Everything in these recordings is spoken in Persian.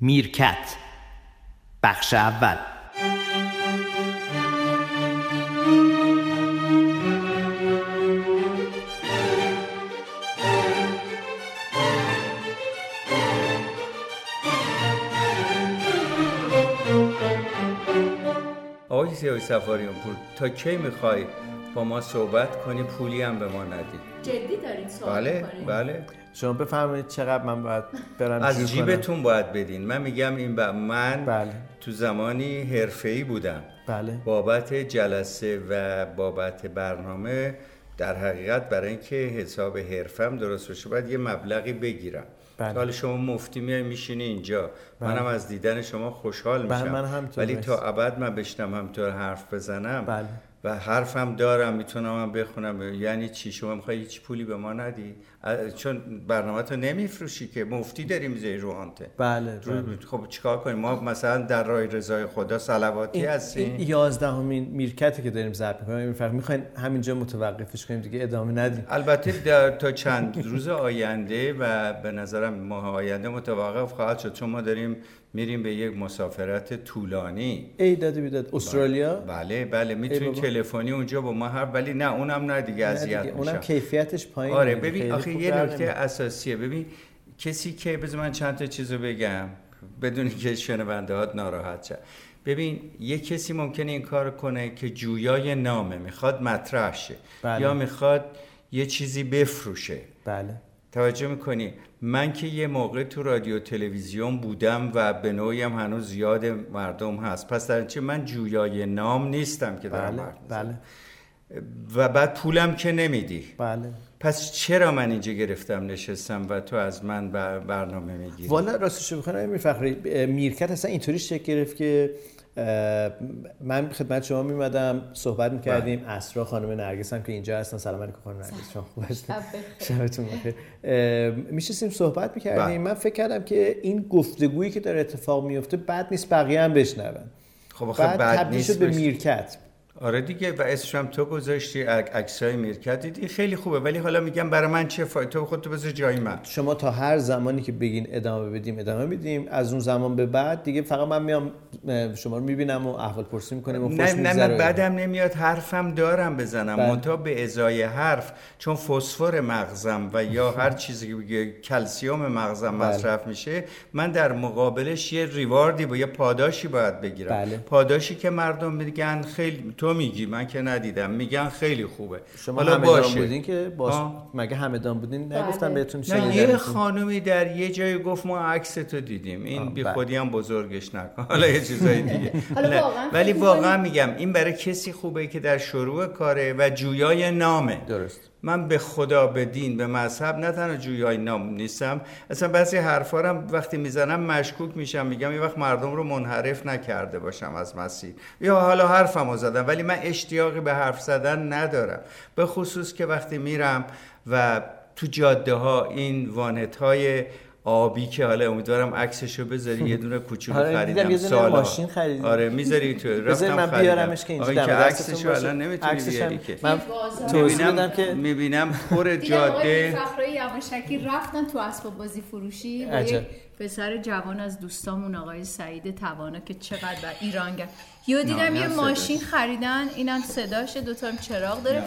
میرکت. بخش اول. آقای سیاهی سفاریان پور تا کی می‌خوای با ما صحبت کنی پولی هم به ما ندی جدی دارین صحبت بله می‌کنین؟ بله شما بفرمایید چقدر من باید برم از؟ جیبتون باید بدین من میگم این ب... من بله. تو زمانی حرفه‌ای بودم بله بابت جلسه و بابت برنامه در حقیقت برای اینکه حساب حرفم درست بشه باید یه مبلغی بگیرم بله. حالا شما مفتی میای میشینی اینجا منم از دیدن شما خوشحال بله، میشم من همینطور ولی. تا ابد من بشنم همطور حرف بزنم بله. و حرفم دارم می‌تونم هم بخونم. یعنی چی؟ شما می‌خوای هیچ پولی به ما ندی؟ چون برنامه تو نمیفروشی که مفتی داری می‌ذاری رو آنته بله, بله. خب چیکار کنیم؟ ما مثلا در راه رضای خدا صلواتی هستیم. یازدهمین میرکتی که داریم ضبط می‌کنیم میفرق می‌خواین همینجا متوقفش کنیم دیگه ادامه ندیم. البته در تا چند روز آینده و به نظرم ماه آینده متوقف خواهد شد چون ما داریم میریم به یک مسافرت طولانی. ای داده بیداد استرالیا؟ بله بله می‌تونید بابا. تلفنی اونجا با ما حرف ولی نه اونم نه دیگه اذیت اونم کیفیتش پایین آره ببین آخه یه نکته نکته اساسیه. ببین کسی که بذار من چند تا چیزو بگم بدون که شنونده هات ناراحت شد ببین یه کسی ممکنه این کار کنه که جویای نامه می‌خواد مطرح شه بله. یا می‌خواد یه چیزی بفروشه. بله. توجه می‌کنی؟ من که یه موقع تو رادیو تلویزیون بودم و به نوعی هم هنوز زیاد مردم هست. پس در چه من جویای نام نیستم که دارم بله. بله. و بعد پولم که نمیدی. بله. پس چرا من اینجا گرفتم نشستم و تو از من بر- برنامه می‌گیری؟ والا راستش بخوام امیر فخری میرکت اصلا اینطوری شکل گرفت که من خدمت شما میمدم صحبت می‌کردیم. اسرا خانم نرگس هم که اینجا هستن. سلام علیکم خانم نرگس. شما خوب هستین. شبتون بخیر. میشستیم صحبت می‌کردیم. بله. من فکر کردم که این گفتگویی که داره اتفاق میفته بد نیست بقیه هم بشنون. خب آخه بعد تبدیل نیست شد به میرکت. آره دیگه و اسمش هم تو گذاشتی عک- عکسای میرکت دیدی. خیلی خوبه ولی حالا میگم برای من چه فایده تو خودتو بذار جای من. شما تا هر زمانی که بگین ادامه بدیم ادامه میدیم. از اون زمان به بعد دیگه فقط من میام شما رو می‌بینم و احوال پرسی می‌کنیم و خوش نه نه من بعدم نمیاد حرفم دارم بزنم. بله. منتها به ازای حرف چون فسفر مغزم و یا هر چیزی که بگه کلسیوم مغزم بله. مصرف میشه من در مقابلش یه ریواردی با یه پاداشی باید بگیرم. بله. پاداشی که مردم میگن خیلی تو میگی؟ من که ندیدم. میگن خیلی خوبه. شما حالا باشه. بودین که باز آه. مگه همدان بودین؟ بله. نگفتم بهتون نه شنیدم یه. خانومی در یه جای گفت ما عکس تو دیدیم. این بی بله. خودی هم بزرگش نکن. حالا یه چیزای دیگه. ولی واقعا میگم این برای کسی خوبه که در شروع کاره و جویای نامه. درست. من به خدا به دین به مذهب نه تنها جویای نام نیستم. اصلا بعضی حرفا هم وقتی می‌زنم مشکوک میشم. میگم یه وقت مردم رو منحرف نکرده باشم از مسیر. یا حالا حرفم رو زدم ولی من اشتیاقی به حرف زدن ندارم به خصوص که وقتی میرم و تو جاده ها این وانت های آبی که حالا امیدوارم عکسشو بذاری یه دونه کوچولو آره، خریدم یه دونه سالا ماشین خریدی. آره می‌ذاری تو بذاری رفتم من خریدم بیارمش که اینجا که عکسشو. الان نمی‌تونی بیاری که من. توضیح بدم می‌بینم که می‌بینم پر جاده فخرای یواشکی رفتن تو اسباب بازی فروشی با پسر جوان از دوستامون آقای سعید توانا که چقدر بر ایرانگر یو دیدم یه ماشین. خریدن اینم صداشه دوتا هم چراغ داره.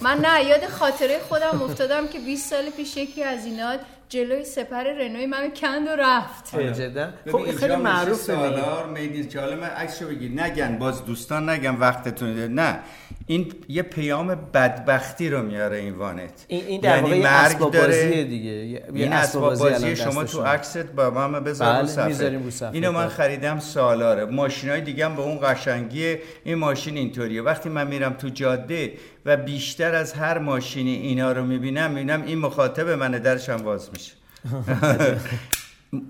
من نه یاد خاطره خودم افتادم که 20 سال پیش یکی از اینا جلوی سپر رنوی منو کند و رفت. جدا. خب خیلی دیگه. سالار می‌دید که حالا من عکسشو بگیر. نگن باز دوستان نگن وقتتون ده. نه. این یه پیام بدبختی رو میاره این وانت. این این در واقع یعنی مرگ داره. دیگه. این اسباب بازی شما تو. عکست با من بذار بله، رو صفحه رو صفحه. اینو من بله. خریدم سالاره. ماشینای دیگه هم به اون قشنگی این ماشین اینطوریه. وقتی من میرم تو جاده و بیشتر از هر ماشینی اینا رو می‌بینم می‌بینم این مخاطب منه درشم باز میشه.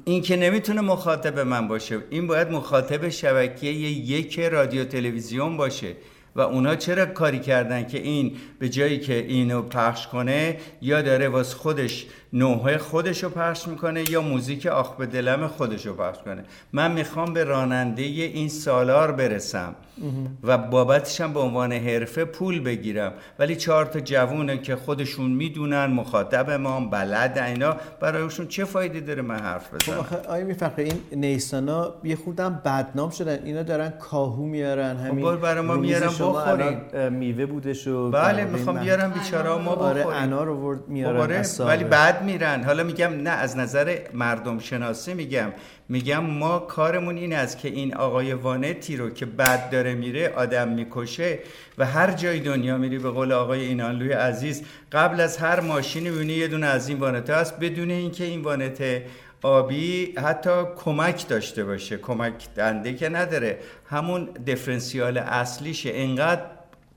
این که نمی‌تونه مخاطب من باشه این باید مخاطب شبکه یک رادیو تلویزیون باشه. و اونا چرا کاری کردن که این به جایی که اینو پخش کنه یا داره واسه خودش نوحه خودش رو پخش می‌کنه یا موزیک آخ به دلم خودش رو پخش کنه. من می‌خوام به راننده این سالار برسم و بابتش هم به عنوان حرفه پول بگیرم. ولی چهار تا جوونه که خودشون می‌دونن مخاطب ما بلد اینا برایشون چه فایده داره من حرف خب بزنم؟ آخه آیا میفرقه این نیسانا یه خوردم بدنام شدن. اینا دارن کاهو میارن همین برو برای ما میارن بخوریم. میوه بودش و بله می‌خوام بیارم بیچاره ما آره بخوریم. انار آورد میارن آره از ولی ساغر. بعد میرن. حالا میگم نه از نظر مردم شناسی میگم. میگم ما کارمون این است که این آقای وانتی رو که بد داره میره آدم می‌کشه و هر جای دنیا میری به قول آقای اینانلوی عزیز قبل از هر ماشینی می‌بینی یه دونه از این وانت هست. بدون اینکه این وانت آبی حتی کمک داشته باشه. کمک دنده که نداره. همون دفرنسیال اصلیشه. انقدر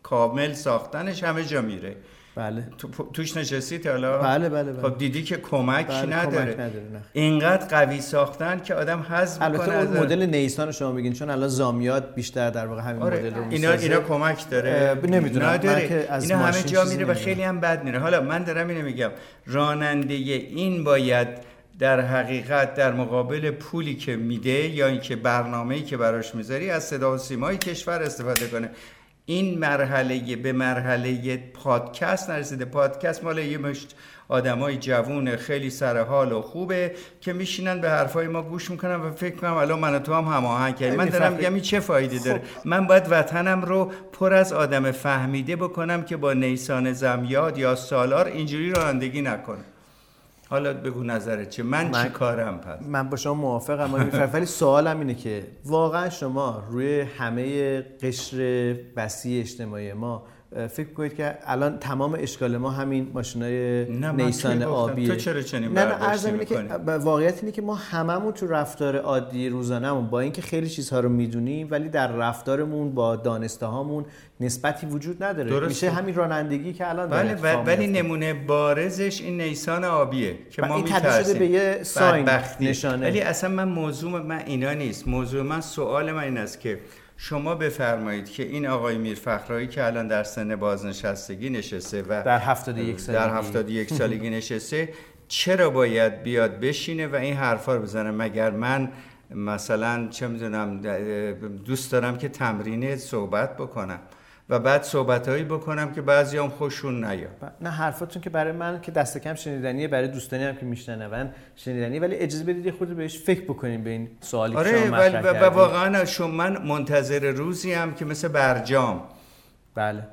کامل ساختنش همه جا میره. بله. تو توش نشستی تا حالا؟ بله بله بله. خب دیدی که کمک بله، نداره. کمک نداره، نه. اینقدر قوی ساختن که آدم حذف البته می‌کنه اون مدل نیسان رو شما بگین چون الان زامیات بیشتر در واقع همین آره. مدل رو اینا. اینا کمک داره. نمی‌دونم. من نداره که از اینا همه جا میره و. خیلی هم بد میره. حالا من دارم اینو میگم. راننده این باید در حقیقت در مقابل پولی که میده یا اینکه برنامه‌ای که براش می‌ذاری از صدا و سیمای کشور استفاده کنه. این مرحله به مرحله پادکست نرسیده. پادکست مال یه مشت آدمای جوون خیلی سر حال و خوبه که میشینن به حرفای ما گوش می‌کنن و فکر کنم الان من و تو هم هماهنگ کردیم. من دارم میگم این چه فایده داره؟ من باید وطنم رو پر از آدم فهمیده بکنم که با نیسان زمیاد یا سالار اینجوری رانندگی نکنه. حالا بگو نظرت چه من, من- چی کارم پس؟ من با شما موافقم ولی سوالم اینه که واقعا شما روی همه قشر وسیع اجتماعی ما فکر کنید که الان تمام اشکال ما همین ماشینای نیسان؟ آبیه تو چرا چنین نه نه که واقعیت اینه که ما هممون تو رفتار عادی روزانهمون با اینکه خیلی چیزها رو می‌دونیم ولی در رفتارمون با دانسته هامون نسبتی وجود نداره درسته. میشه همین رانندگی که الان بله ولی میفته. نمونه بارزش این نیسان آبیه که ما میترسیم به یه ساین،. نشانه. ولی اصلا من موضوع من اینا نیست موضوع من سوال من این است که شما بفرمایید که این آقای میرفخرایی که الان در سن بازنشستگی نشسته و در 71 سالگی. در 71 سالگی نشسته چرا باید بیاد بشینه و این حرفا رو بزنه؟ مگر من مثلا چه می‌دونم دوست دارم که تمرین صحبت بکنم. و بعد صحبتهایی بکنم که بعضی هم خوششون نیاد. نه حرفاتون که برای من که دست کم شنیدنیه برای دوستانی هم که میشنون شنیدنی. ولی اجازه بدید خورده بهش فکر بکنیم به این سوالی که آره شما ولی مطرح و- و. واقعا شما من منتظر روزی هم که مثل برجام. بله.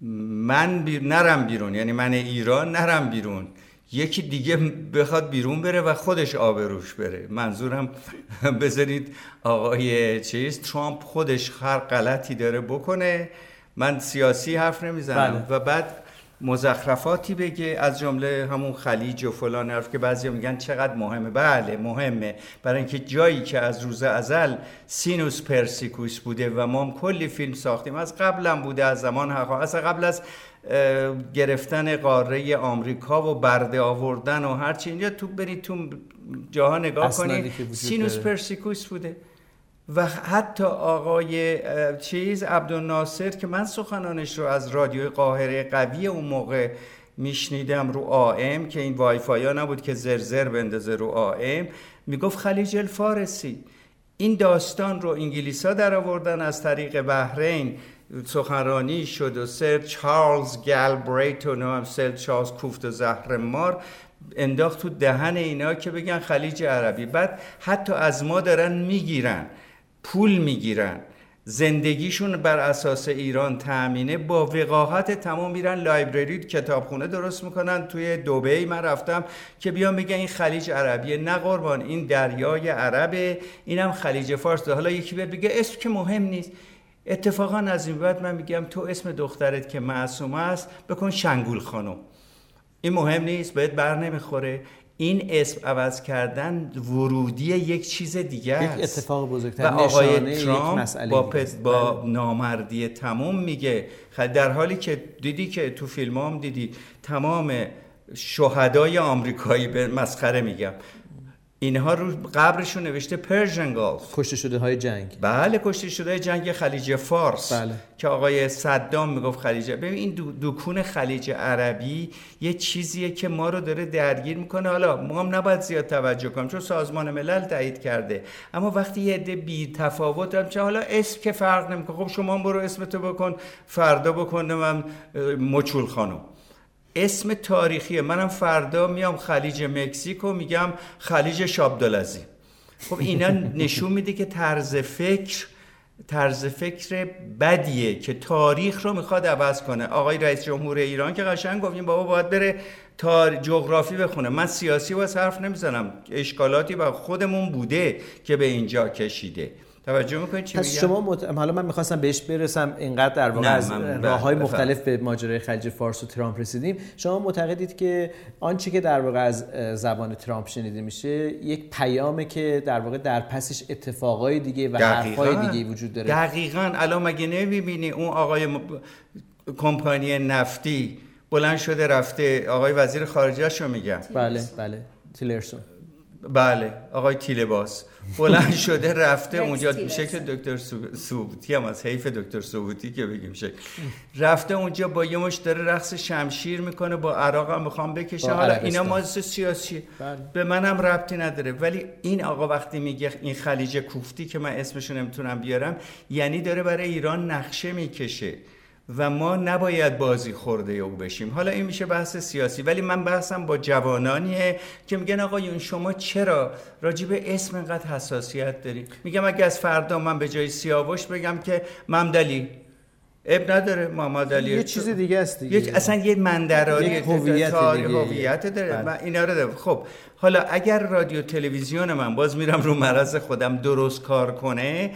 من بیر نرم بیرون یعنی من ایران نرم بیرون. یکی دیگه بخواد بیرون بره و خودش آبروش بره. منظورم بذارید آقای چیز ترامپ خودش هر غلطی داره بکنه. من سیاسی حرف نمی‌زنم. بله. و بعد مزخرفاتی بگه از جمله همون خلیج و فلان حرف که بعضی میگن چقدر مهمه. بله مهمه. برای اینکه جایی که از روز ازل سینوس پرسیکوس بوده و ما هم کلی فیلم ساختیم. از قبلم بوده از زمان حقا از قبل از گرفتن قاره آمریکا و برده آوردن و هرچی اینجا تو برید تو جاها نگاه کنید سینوس داره. پرسیکوس بوده. و حتی آقای چیز عبدالناصر که من سخنانش رو از رادیو قاهره قوی اون موقع میشنیدم رو آم که این وای فای ها نبود که زرزر بندازه رو آم می‌گفت خلیج الفارسی. این داستان رو انگلیس ها در آوردن از طریق بحرین. سخنرانی شد و سر چارلز گالبریت و نام سر چارلز کوفت و زهر مار انداخت تو دهن اینا که بگن خلیج عربی. بعد حتی از ما دارن می‌گیرن پول می‌گیرن. زندگیشون بر اساس ایران تأمینه با وقاحت تمام میرن لایبرری کتابخونه درست می‌کنن. توی دوبی من رفتم که بیان بگن این خلیج عربیه. نه قربان این دریای عربه اینم خلیج فارس. حالا یکی بگه اسم که مهم نیست. اتفاقا از این بعد من میگم تو اسم دخترت که معصوم است بکن شنگول خانم. این مهم نیست بهت بر نمی‌خوره. این اسم عوض کردن ورودی یک چیز دیگه یک است. اتفاق بزرگتر و آقای یک ترامپ با. با نامردی تمام میگه. خ- در حالی که دیدی که تو فیلم هم دیدی تمام شهدای آمریکایی به مسخره میگم. اینها رو قبرشون نوشته Persian Gulf کشته شده های جنگ. بله کشته شده جنگ خلیج فارس. بله. که آقای صدام می‌گفت خلیج ببین این دو دکون خلیج عربی یه چیزیه که ما رو داره درگیر می‌کنه. حالا ما هم نباید زیاد توجه کنیم چون سازمان ملل تایید کرده. اما وقتی یه عده بی تفاوت هم چه حالا اسم که فرق نمی‌کنه. خب شما هم برو اسمتو بکن فردا بکنه من مچول خانم. اسم تاریخیه. منم فردا میام خلیج مکزیکو میگم خلیج شابدالعظیم خب اینا نشون میده که طرز فکر طرز فکر بدیه که تاریخ رو می‌خواد عوض کنه. آقای رئیس جمهور ایران که قشنگ گفتیم بابا باید بره تار جغرافی بخونه. من سیاسی و حرف نمی‌زنم. اشکالاتی با خودمون بوده که به اینجا کشیده. توجه می‌کنید چی پس شما مت... حالا من می‌خواستم بهش برسم اینقدر در واقع از راه های مختلف به ماجرای خلیج فارس و ترامپ رسیدیم. شما معتقدید که آنچه که در واقع از زبان ترامپ شنیده میشه یک پیامه که در واقع در پسش اتفاقای دیگه و حرفای دیگه وجود داره. دقیقا. الان مگه نمی‌بینی اون آقای م... کمپانی نفتی بلند شده رفته آقای وزیر خارجه شو میگم بله بله. تیلرسون. بله آقای تیلباس بلند شده رفته اونجا. شکل دکتر سوبوتی هم از حیف دکتر سوبوتی که بگیم شکل. رفته اونجا با یه مش داره رقص شمشیر می‌کنه با عراق هم می‌خوام بکشه. حالا اینا ماز سیاسی. بله. به منم ربطی نداره. ولی این آقا وقتی میگه این خلیج کوفتی که من اسمشو نمی‌تونم بیارم یعنی داره برای ایران نقشه می‌کشه. و ما نباید بازی خورده او بشیم. حالا این میشه بحث سیاسی ولی من بحثم با جوانانیه که میگن آقایون شما چرا راجب اسم اینقدر حساسیت داری؟ میگم اگه از فردا من به جای سیاوش بگم که ممدلی. اب نداره محمد علی. یه چیز دیگه است دیگه. یک اصلا یه مندراری هویت هویت داره. من اینا رو داره. خب حالا اگر رادیو تلویزیون من باز میرم رو مرض خودم درست کار کنه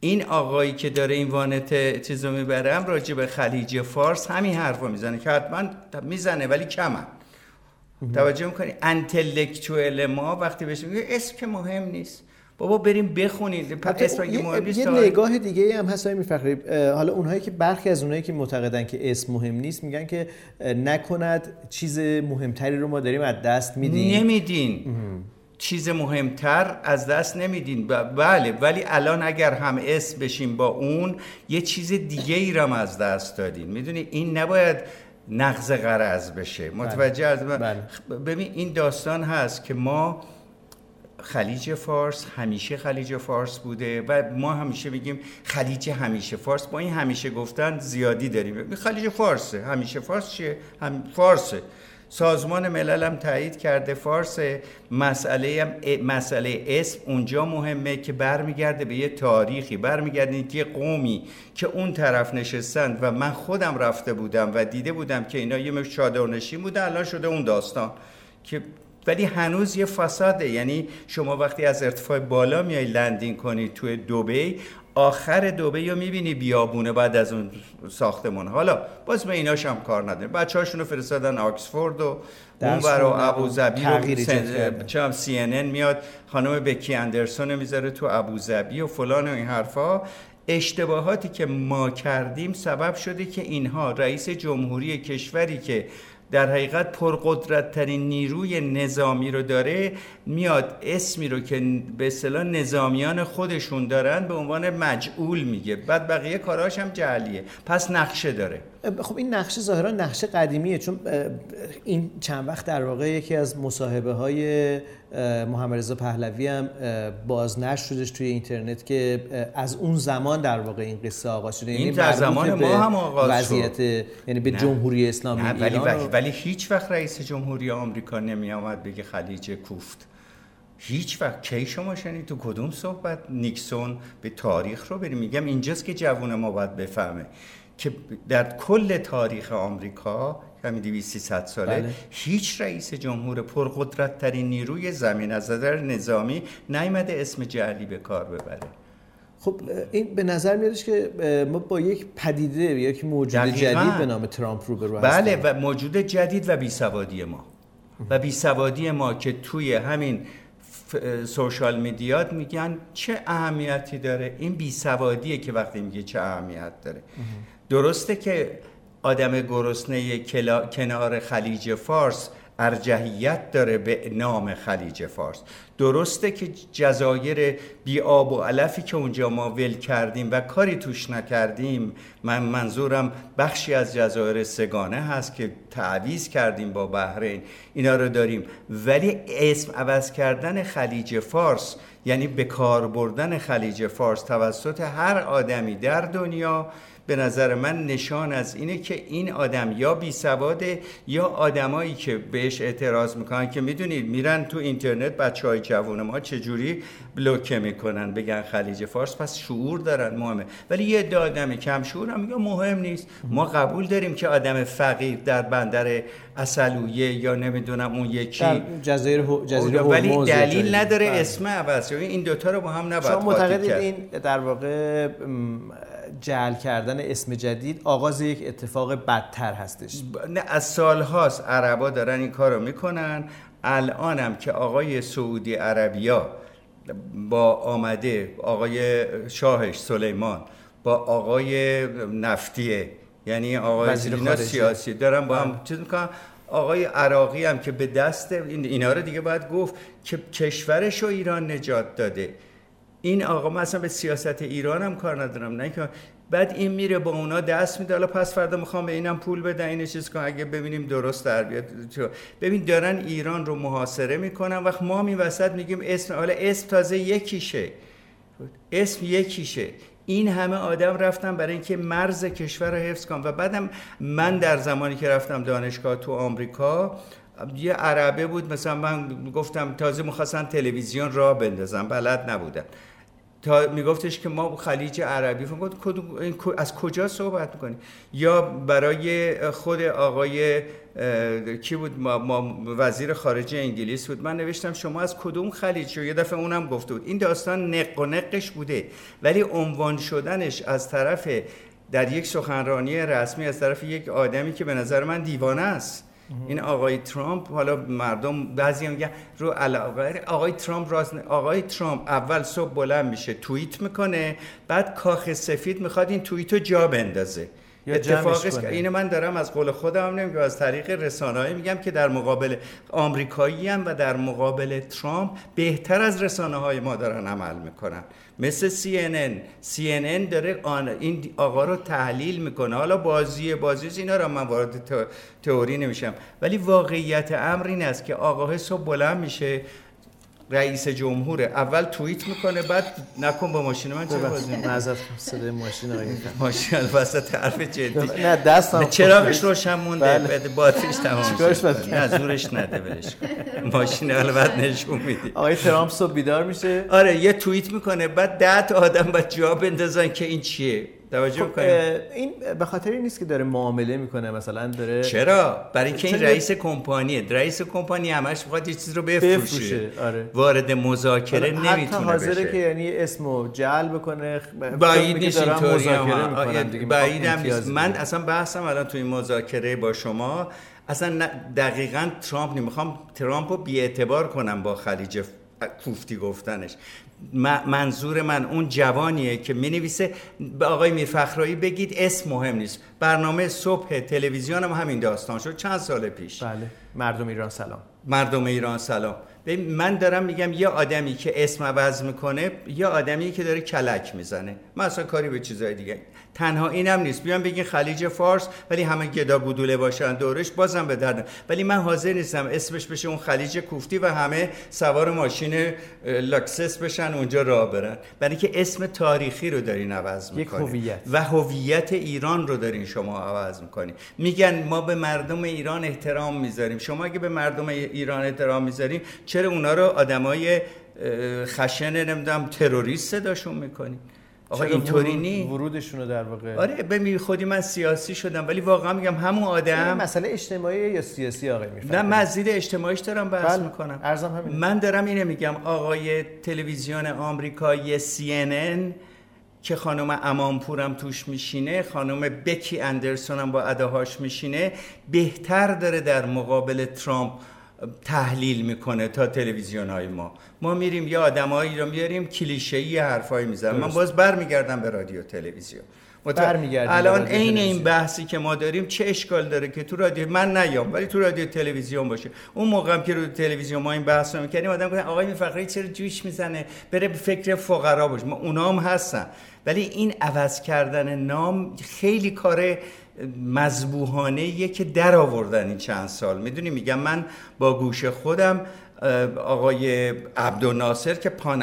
این آقایی که داره این وانت چیز رو می‌برم راجع به خلیج فارس همین حرف رو می‌زنه که حتما می‌زنه ولی کمن توجه می‌کنی؟ انتلکچوئل ما وقتی بهش میگه اسم که مهم نیست. بابا بریم بخونید اسم یه, مهم نیست یه نگاه دیگه هم هست میفخری. حالا اونهایی که برخی از اونهایی که معتقدن که اسم مهم نیست میگن که نکند چیز مهمتری رو ما داریم از دست میدیم. نمیدین. چیز مهمتر از دست نمیدین. بله ولی الان اگر هم اسم بشیم با اون یه چیز دیگه ای رو از دست دادین. می‌دونی این نباید نقض قرض بشه. متوجه از بله. ببین این داستان هست که ما خلیج فارس همیشه خلیج فارس بوده و ما همیشه بگیم خلیج همیشه فارس. با این همیشه گفتن زیادی داریم. خلیج فارسه. همیشه فارس چیه؟ هم فارسه. سازمان ملل هم تایید کرده فارس مسئله هم مسئله اسم اونجا مهمه که برمیگرده به یه تاریخی برمیگرده که قومی که اون طرف نشستند و من خودم رفته بودم و دیده بودم که اینا یه چادرنشین بوده الان شده اون داستان که ولی هنوز یه فساده. یعنی شما وقتی از ارتفاع بالا میای لندینگ کنی توی دوبی آخر دوبه یا می‌بینی بیابونه بعد از اون ساختمون. حالا باز به ایناش هم کار نداریم. بچه هاشونو فرستادن آکسفورد و اون برا ابوظبی رو چه هم سی میاد خانم بکی اندرسون می‌ذاره تو ابوظبی و فلان و این حرفا. اشتباهاتی که ما کردیم سبب شده که اینها رئیس جمهوری کشوری که در حقیقت پرقدرت ترین نیروی نظامی رو داره میاد اسمی رو که به اصطلاح نظامیان خودشون دارن به عنوان مجعول میگه. بعد بقیه کاراش هم جعلیه. پس نقشه داره. خب این نقشه ظاهرا نقشه قدیمیه چون این چند وقت در واقع یکی از مصاحبه های محمد رضا پهلوی هم بازنشر شدش توی اینترنت که از اون زمان در واقع این قصه آغاز شده. این یعنی در زمان ما هم آغاز وضعیت شد. یعنی به جمهوری اسلامی نه ولی, ولی, ولی هیچ وقت رئیس جمهوری آمریکا نمی آمد بگه خلیج کوفت. هیچ وقت. کی شما شنید تو کدوم صحبت؟ نیکسون. به تاریخ رو بریم. میگم اینجاست که جوون ما باید بفهمه. که در کل تاریخ آمریکا همین 200 ساله بله. هیچ رئیس جمهور پرقدرت ترین نیروی زمین از نظر نظامی نیامده اسم جعلی به کار ببره. خب این به نظر میادش که ما با یک پدیده یک موجود جدید به نام ترامپ رو برو بله و موجود جدید و بیسوادی ما. و بیسوادی ما که توی همین سوشال میدیات میگن چه اهمیتی داره؟ این بیسوادیه که وقتی میگه چه اهمیت داره. درسته که آدم گرسنه کنار خلیج فارس ارجحیت داره به نام خلیج فارس. درسته که جزایر بی آب و علفی که اونجا ما ول کردیم و کاری توش نکردیم من منظورم بخشی از جزایر سگانه هست که تعویز کردیم با بحرین. اینا رو داریم. ولی اسم عوض کردن خلیج فارس یعنی به کار بردن خلیج فارس توسط هر آدمی در دنیا به نظر من نشان از اینه که این آدم یا بی سواده یا آدمایی که بهش اعتراض می‌کنن که می‌دونید میرن تو اینترنت بچه های جوون ما چجوری بلوکه می‌کنن بگن خلیج فارس پس شعور دارن مهمه ولی یه عده آدم کم شعور هم میگن مهم نیست ما قبول داریم که آدم فقیر در بندر اصلویه یا نمی‌دونم اون یکی جزایر هو- جزیره ولی دلیل. نداره بله. اسم عوض این دوتا رو با هم نباید شما معتقدید. این در واقع جعل کردن اسم جدید آغاز یک اتفاق بدتر هستش. نه از سالهاست عربا دارن این کارو می‌کنن. الانم که آقای سعودی عربیا با آمده آقای شاهش سلیمان با آقای نفتیه یعنی آقای. سیاسی دارن با هم چیز می‌کنن. آقای عراقی هم که به دست این اینا رو دیگه باید گفت که کشورش رو ایران نجات داده. این آقا من اصلا به سیاست ایران هم کار ندارم. نه که بعد این میره با اونا دست میده. حالا پس فردا می‌خوام به اینم پول بدن. اینو چیز کن اگه ببینیم درست در بیاد ببین دارن ایران رو محاصره می‌کنن. وقت ما می وسط میگیم اسم حالا اسم تازه یکیشه. اسم یکیشه. این همه آدم رفتن برای اینکه مرز کشور رو حفظ کنن. و بعدم من در زمانی که رفتم دانشگاه تو آمریکا یه عربه بود. مثلا من گفتم تازه می‌خواستن تلویزیون را بندازم بلد نبودم. تا میگفتش که ما خلیج عربی کو- از کجا صحبت می‌کنی؟ یا برای خود آقای کی بود؟ ما, ما وزیر خارجه انگلیس بود. من نوشتم شما از کدوم خلیج؟ شو یه دفعه اونم گفته بود. این داستان نق و نقش بوده. ولی عنوان شدنش از طرف در یک سخنرانی رسمی از طرف یک آدمی که به نظر من دیوانه است. این آقای ترامپ حالا مردم بعضی میگن رو علاقه آقای ترامپ نه. آقای ترامپ اول صبح بلند میشه توییت می‌کنه بعد کاخ سفید می‌خواد این توییت رو جا بندازه که اینو من دارم از قول خودم نمیگم از طریق رسانه‌ای میگم که در مقابل آمریکایی هم و در مقابل ترامپ بهتر از رسانه های ما دارن عمل می‌کنن. مثل CNN CNN داره آن این آقا رو تحلیل می‌کنه. حالا بازی بازی اینا رو من وارد تئوری نمیشم. ولی واقعیت امر این است که آقا صبح بلند میشه. رئیس جمهوره. اول توییت می‌کنه بعد نکن با ماشین من چه بازی؟ معذرت. صدای ماشین آقای ماشین وسط حرف جدی. نه دستم چراغش روشن مونده. بعد باتریش تمام شد. نه زورش نده ولش. ماشین بعد نشون میدی آقای ترامپ صبح بیدار میشه. آره یه توییت می‌کنه بعد ده تا آدم باید جواب بندازن که این چیه. توجه خب، این به خاطر این نیست که داره معامله می‌کنه مثلا داره چرا؟ برای اینکه این رئیس کمپانیه. رئیس کمپانی همش می‌خواد یه چیز رو بفروشه, بفروشه، آره. وارد مذاکره حالا حتی نمی‌تونه حاضره بشه. که یعنی اسمو جعل بکنه خ- بعید نیست اینطوری بعید هم من. اصلا بحثم الان توی این مذاکره با شما. اصلا دقیقا ترامپ نمی‌خوام ترامپ رو بیاعتبار کنم با خلیج کوفتی گفتنش. منظور من اون جوانیه که می نویسه به آقای میرفخرایی بگید اسم مهم نیست. برنامه صبح تلویزیون هم همین داستان شد. چند سال پیش. بله. مردم ایران سلام. مردم ایران سلام. من دارم میگم یه آدمی که اسم عوض می‌کنه یه آدمی که داره کلک می‌زنه. من اصلا کاری به چیزای دیگه تنها اینم نیست. بیان بگین خلیج فارس ولی همه گدا گودوله باشن دورش بازم به درد ولی من حاضر نیستم اسمش بشه اون خلیج کوفتی و همه سوار ماشین اه، لاکسس بشن اونجا راه برن. برای که اسم تاریخی رو دارین عوض هویت. و هویت ایران رو دارین شما عوض می‌کنین. میگن ما به مردم ایران احترام می‌ذاریم. شما اگه به مردم ایران احترام می‌ذاریم چرا اونا رو آدمای خشن نمی‌دونم تروریست صداشون می‌کنین آقا اینطوری نی ورودشون رو در واقع؟ آره ببین خودی من سیاسی شدم ولی واقعا میگم همون آدم مسئله اجتماعی یا سیاسی آقای میفرد نه مزید اجتماعیش دارم بحث بله، می‌کنم. عرضم همینه. من دارم اینه میگم آقای تلویزیون آمریکایی CNN که خانم امامپورم توش میشینه خانم بکی اندرسون هم با اداهاش میشینه بهتر داره در مقابل ترامپ تحلیل می‌کنه تا تلویزیون های ما. ما میریم یه آدمایی رو میاریم کلیشه‌ای حرفایی می‌زنن من باز برمیگردم به رادیو تلویزیون. برمیگردیم الان عین این. بحثی که ما داریم چه اشکال داره که تو رادیو من نیام ولی تو رادیو تلویزیون باشه. اون موقع هم که رو تلویزیون ما این بحث رو می‌کردیم آدم گفتن آقای فقره چرا جوش می‌زنه؟ بره به فکر فقرا باشه. ما اونا هم هستن. ولی این عوض کردن نام خیلی کار مذبوحانه یه که در آوردن این چند سال. می‌دونی؟ میگم من با گوش خودم آقای عبدالناصر که پان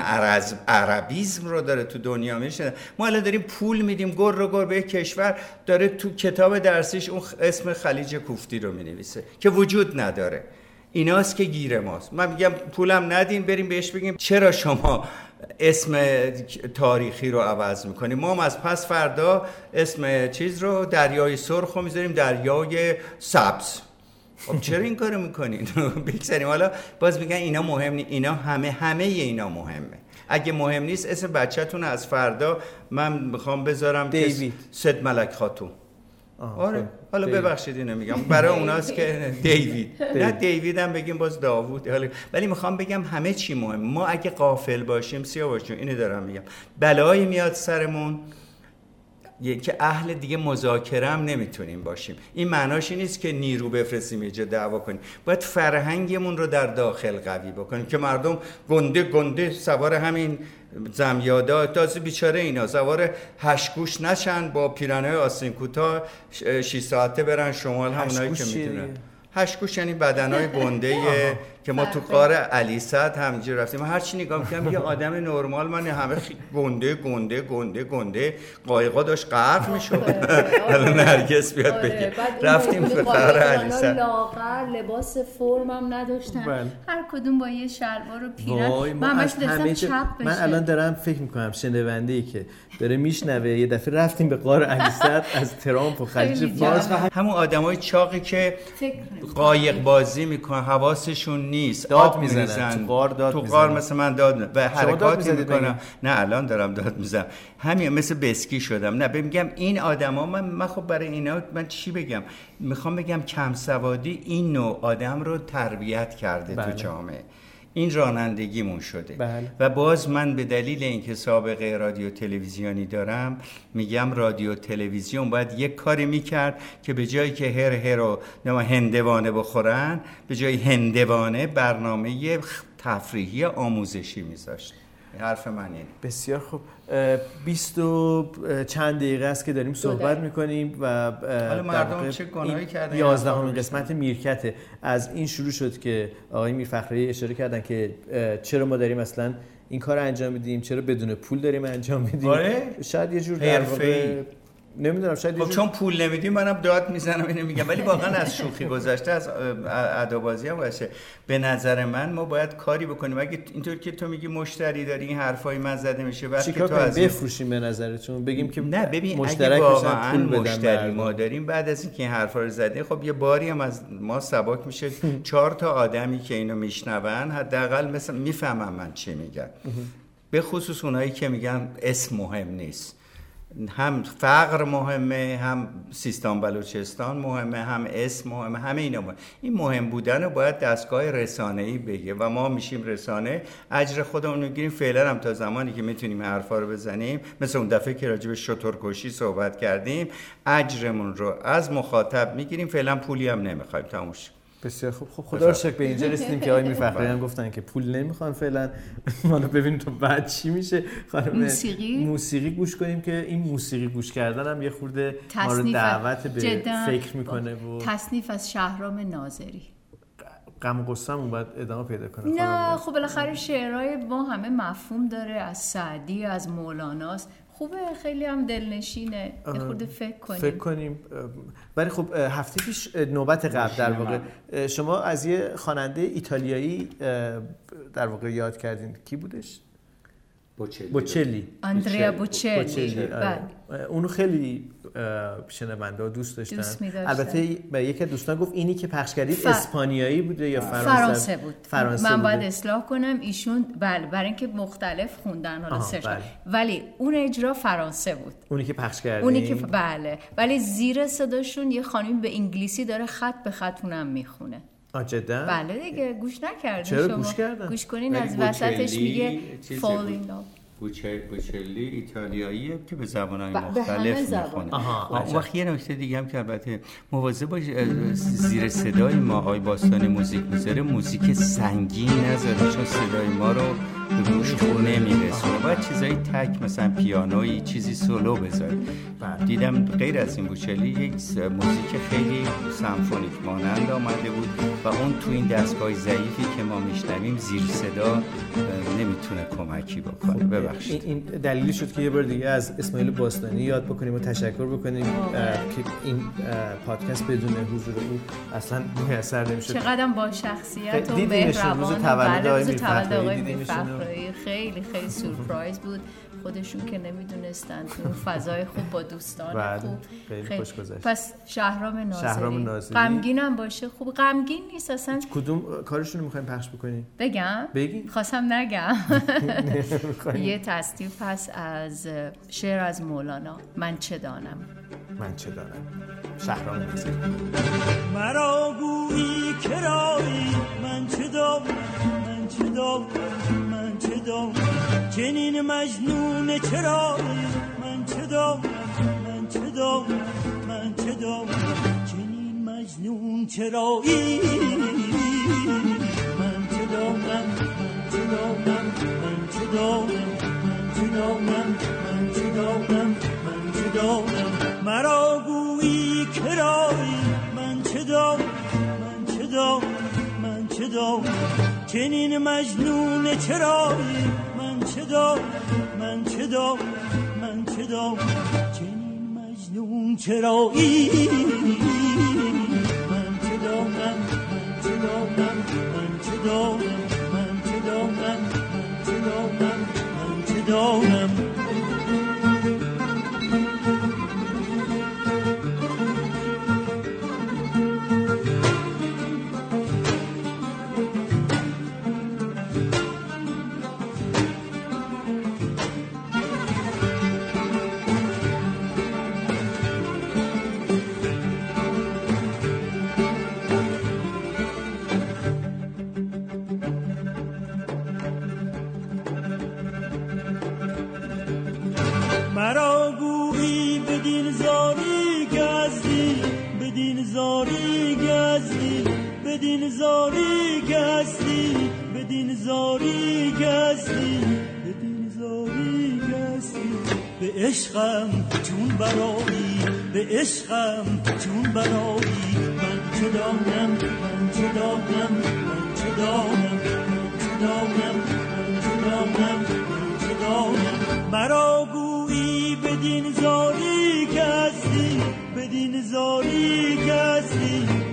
عربیزم رو داره تو دنیا میشه ما الان داریم پول میدیم گر رو گر به کشور داره تو کتاب درسیش اون اسم خلیج کوفتی رو می‌نویسه که وجود نداره. ایناست که گیر ماست. من میگم پولم ندین بریم بهش بگیم چرا شما اسم تاریخی رو عوض می‌کنیم ما از پس فردا اسم چیز رو دریای سرخ رو می‌ذاریم دریای سبز. خب چرا این کارو می‌کنین بگذاریم. حالا باز میگن اینا مهم نی اینا همه همه اینا مهمه. اگه مهم نیست اسم بچهتون از فردا من می‌خوام بذارم که دیوید. ست ملک خاتون. آره. خب. حالا دیوید. ببخشید اینو میگم. برای اوناست که دیوید. نه دیوید. هم بگیم باز داوود. حالا ولی می‌خوام بگم همه چی مهم. ما اگه قافل باشیم سیاوش جون اینو دارم میگم. بلایی میاد سرمون. که اهل دیگه مذاکره هم نمی‌تونیم باشیم. این معناش نیست که نیرو بفرستیم یه جا دعوا کنیم. باید فرهنگمون رو در داخل قوی بکنیم که مردم گنده گنده سوار همین زمیادا تازه بیچاره اینا سوار هشگوش نشن با پیرنهای آستین کوتاه 6 ساعته برن شمال همونایی که می‌تونن؟ هشگوش یعنی بدنهای گنده که ما تو فرقه. قار علی صد همینجوری رفتیم. هر چی نگاه می‌کنم یه آدم نرمال من همه گنده گنده گنده گنده. قایقا داشت غرق می‌شد. الان نرگس بیاد آره، بگه. رفتیم به قرار علی لاغر لباس فرم هم نداشتن. بله. هر کدوم با یه شلوار و پیرن. من همش داشتم چپ بشه. من الان دارم فکر می‌کنم شنونده ای که داره میشنوه یه دفعه رفتیم به قار علیصد از ترامپ و خلیج فارس. همون آدمای چاقی که قایق بازی می‌کنن حواسشون نیست داد می‌زنن. تو غار داد تو. غار مثل من داد. و حرکاتی می‌کنم؟ نه الان دارم داد می‌زنم همین مثل بسکی شدم نه میگم این آدما من من خب برای اینا من چی بگم می‌خوام بگم کم سوادی این نوع آدم رو تربیت کرده بله. تو جامعه این رانندگیمون شده. بله. و باز من به دلیل اینکه سابقه رادیو تلویزیونی دارم میگم رادیو تلویزیون باید یک کاری می‌کرد که به جایی که هر هر و هندوانه بخورن به جای هندوانه برنامه تفریحی آموزشی میذاشت. حرف من اینه. بسیار خوب. بیست و چند دقیقه است که داریم صحبت. می‌کنیم و در مردم واقع چه گناهی این کردن یازدهمین قسمت میرکته از این شروع شد که آقای میرفخری اشاره کردن که چرا ما داریم اصلا این کار انجام میدیم چرا بدون پول داریم انجام میدیم آره؟ شاید یه جور در. واقع نمی‌دونم شاید خب چون پول نمیدیم منم داد می‌زنم اینو میگم. ولی واقعا از شوخی گذشته از ادابازی هم باشه. به نظر من ما باید کاری بکنیم. اگه اینطور که تو میگی مشتری داری این حرفای من زده میشه بعد که تو از بفروشیم به نظرتون. بگیم که نه ببین مشترک واقعا پول بدن مشتری. ما داریم بعد از اینکه این حرفا رو زدیم خب یه باری هم از ما سباک میشه. چهار تا آدمی که اینو میشنون حداقل مثل می‌فهمم من چی میگن به خصوص اونایی که میگن اسم مهم نیست. هم فقر مهمه هم سیستان بلوچستان مهمه هم اسم مهمه همه اینا مهمه. این مهم بودن رو باید دستگاه رسانه ای بگه و ما میشیم رسانه. اجر خودمون می‌گیریم. فعلا هم تا زمانی که می‌تونیم حرفا رو بزنیم مثل اون دفعه که راجع به شترکشی صحبت کردیم اجرمون رو از مخاطب می‌گیریم. فعلا پولی هم نمی‌خوایم. تموش بسیار خوب. خب خدا رو شکر به اینجا رسیدیم که آقای میرفخری هم گفتن که پول نمی‌خوان فعلا. حالا ببینیم تو بعد چی میشه. خانم موسیقی؟ موسیقی گوش کنیم که این موسیقی گوش کردن هم یه خورده ما رو دعوت به فکر می‌کنه و تصنیف از شهرام ناظری. غم و غصه‌مون باید ادامه پیدا کنه. نه. خب بالاخره شعرهای ما همه مفهوم داره از سعدی از مولاناست خوبه خیلی هم دلنشینه. یه خورده فکر کنیم. فکر کنیم. ولی خب هفته پیش نوبت قبل در واقع شما از یه خواننده ایتالیایی در واقع یاد کردین. کی بودش؟ بوچلی آندریا بوچلی بوچلی آره. بله. اه، اونو خیلی شنونده ها دوست داشتن. دوست. البته به یکی از دوستان گفت اینی که پخش کردید ف- اسپانیایی بوده یا فرانسه؟ فرانسه بود. فرانسه من باید بوده. اصلاح کنم ایشون بله برای اینکه مختلف خوندن حالا سرچ بله. ولی اون اجرا فرانسه بود. اونی که پخش کردید اونی که بله. ولی زیر صداشون یه خانمی به انگلیسی داره خط به خط اونم می‌خونه. جدا؟ بله دیگه گوش نکردین چرا شما. گوش کردم؟ گوش کنین از وسطش میگه بوچه- بوچلی ایتالیاییه که به زبانهای به همه مختلف زبان. می‌خونه. آها، اون وقت یه نکته دیگه هم که البته مواظب باش زیر صدای ما آقای باستانی موزیک می‌ذاره موزیک سنگین نذاره چون صدای ما رو به گوش خوب نمیرسونه. باید چیزایی تک مثلا پیانویی چیزی سولو بذاره بله. دیدم غیر از این بوچلی یک موزیک خیلی سمفونیک مانند آمده بود و اون تو این دستگاه ضعیفی که ما میشنویم زیر صدا نمی‌تونه کمکی بکنه. ببخشید. این, این دلیلی شد که یه بار دیگه از اسماعیل باستانی یاد بکنیم و تشکر بکنیم که این پادکست بدون حضور او اصلا میسر نمی‌شد. چقدر با شخصیت و مهربان روز و تولد آقای میرفخرایی خیلی خیلی سورپرایز بود. خودشون که نمی‌دونستن تو اون فضای خوب با دوستان بله، خوب. خیلی خوش گذشت. پس شهرام ناظری. شهرام ناظری. غمگینم باشه. خوب غمگین نیست اصلا. کدوم کارشون رو می‌خوایم پخش بکنیم؟ بگم؟ بگی. خواستم نگم. یه تصدیف پس از شعر از مولانا. من چه دانم؟ من چه دارم شهرام ناظری. مرا گویی کرایی من چه دارم من چه دارم من چه چنین مجنون چرایی من چه من چه من چه دارم چنین مجنون چرایی من چه دارم من چه من چه من چه من چه من چه دارم مرا گویی کرایی من چه من چه من چه چنین مجنون چرایی؟ من چه دارم؟ من چه دارم؟ من چه دارم؟ چنین مجنون چرایی؟ زاری گزدی بدین زاری گزدی به عشقم چون برایی به عشقم چون برایی. من چه دانم من چه دانم من چه دانم من چه دانم من چه دانم من چه دانم. مرا گویی بدین زاری کسی بدین زاری کسی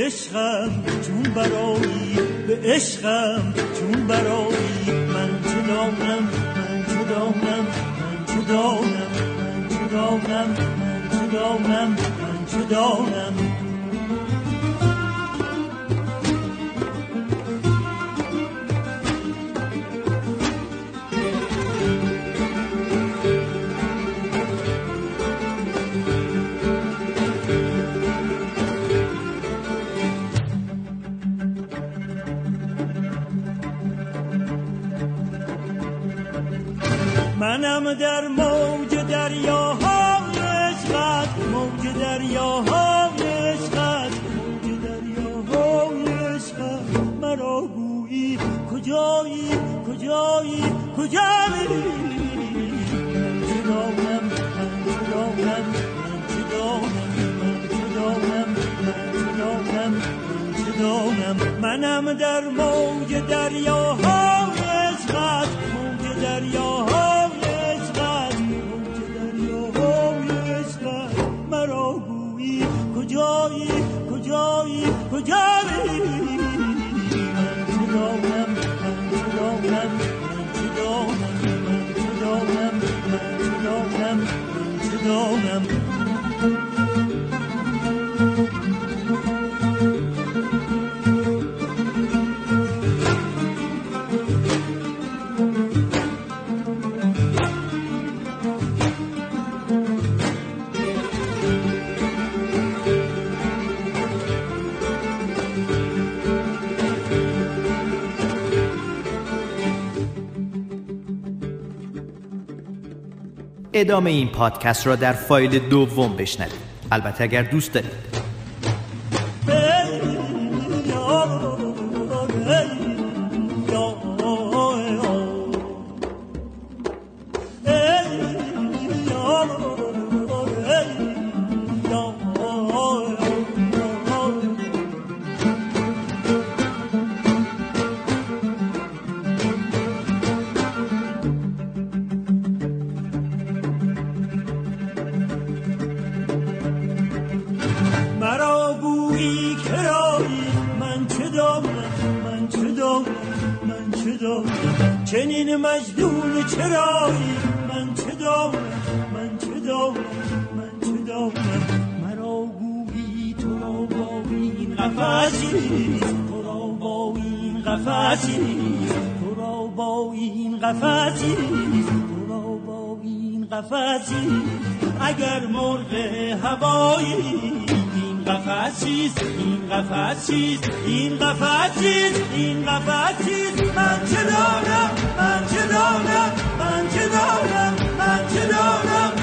عشقم چون برایی به عشقم چون برایی من چه دانم من چه دانم من چه دانم من چه دانم من چه دانم من چه منم در موج دریاهای عشقت موج دریاهای عشقت موج دریاهای عشقت مرا گویی کجایی کجایی کجایی من من من من من من منم در موج دریاهای کجایی ادامه این پادکست را در فایل دوم بشنوید. البته اگر دوست دارید چنین مجدون چرایی؟ من چه دانم؟ من چه دانم؟ من چه دانم؟ مرا گویی تو را با این قفسی تو را با این قفسی تو را با این قفسی تو را با این قفسی اگر مرغ هوایی این قفسیست این قفسیست این قفسیست این قفسیست من چه دانم من چه دانم من چه دانم من چه دانم.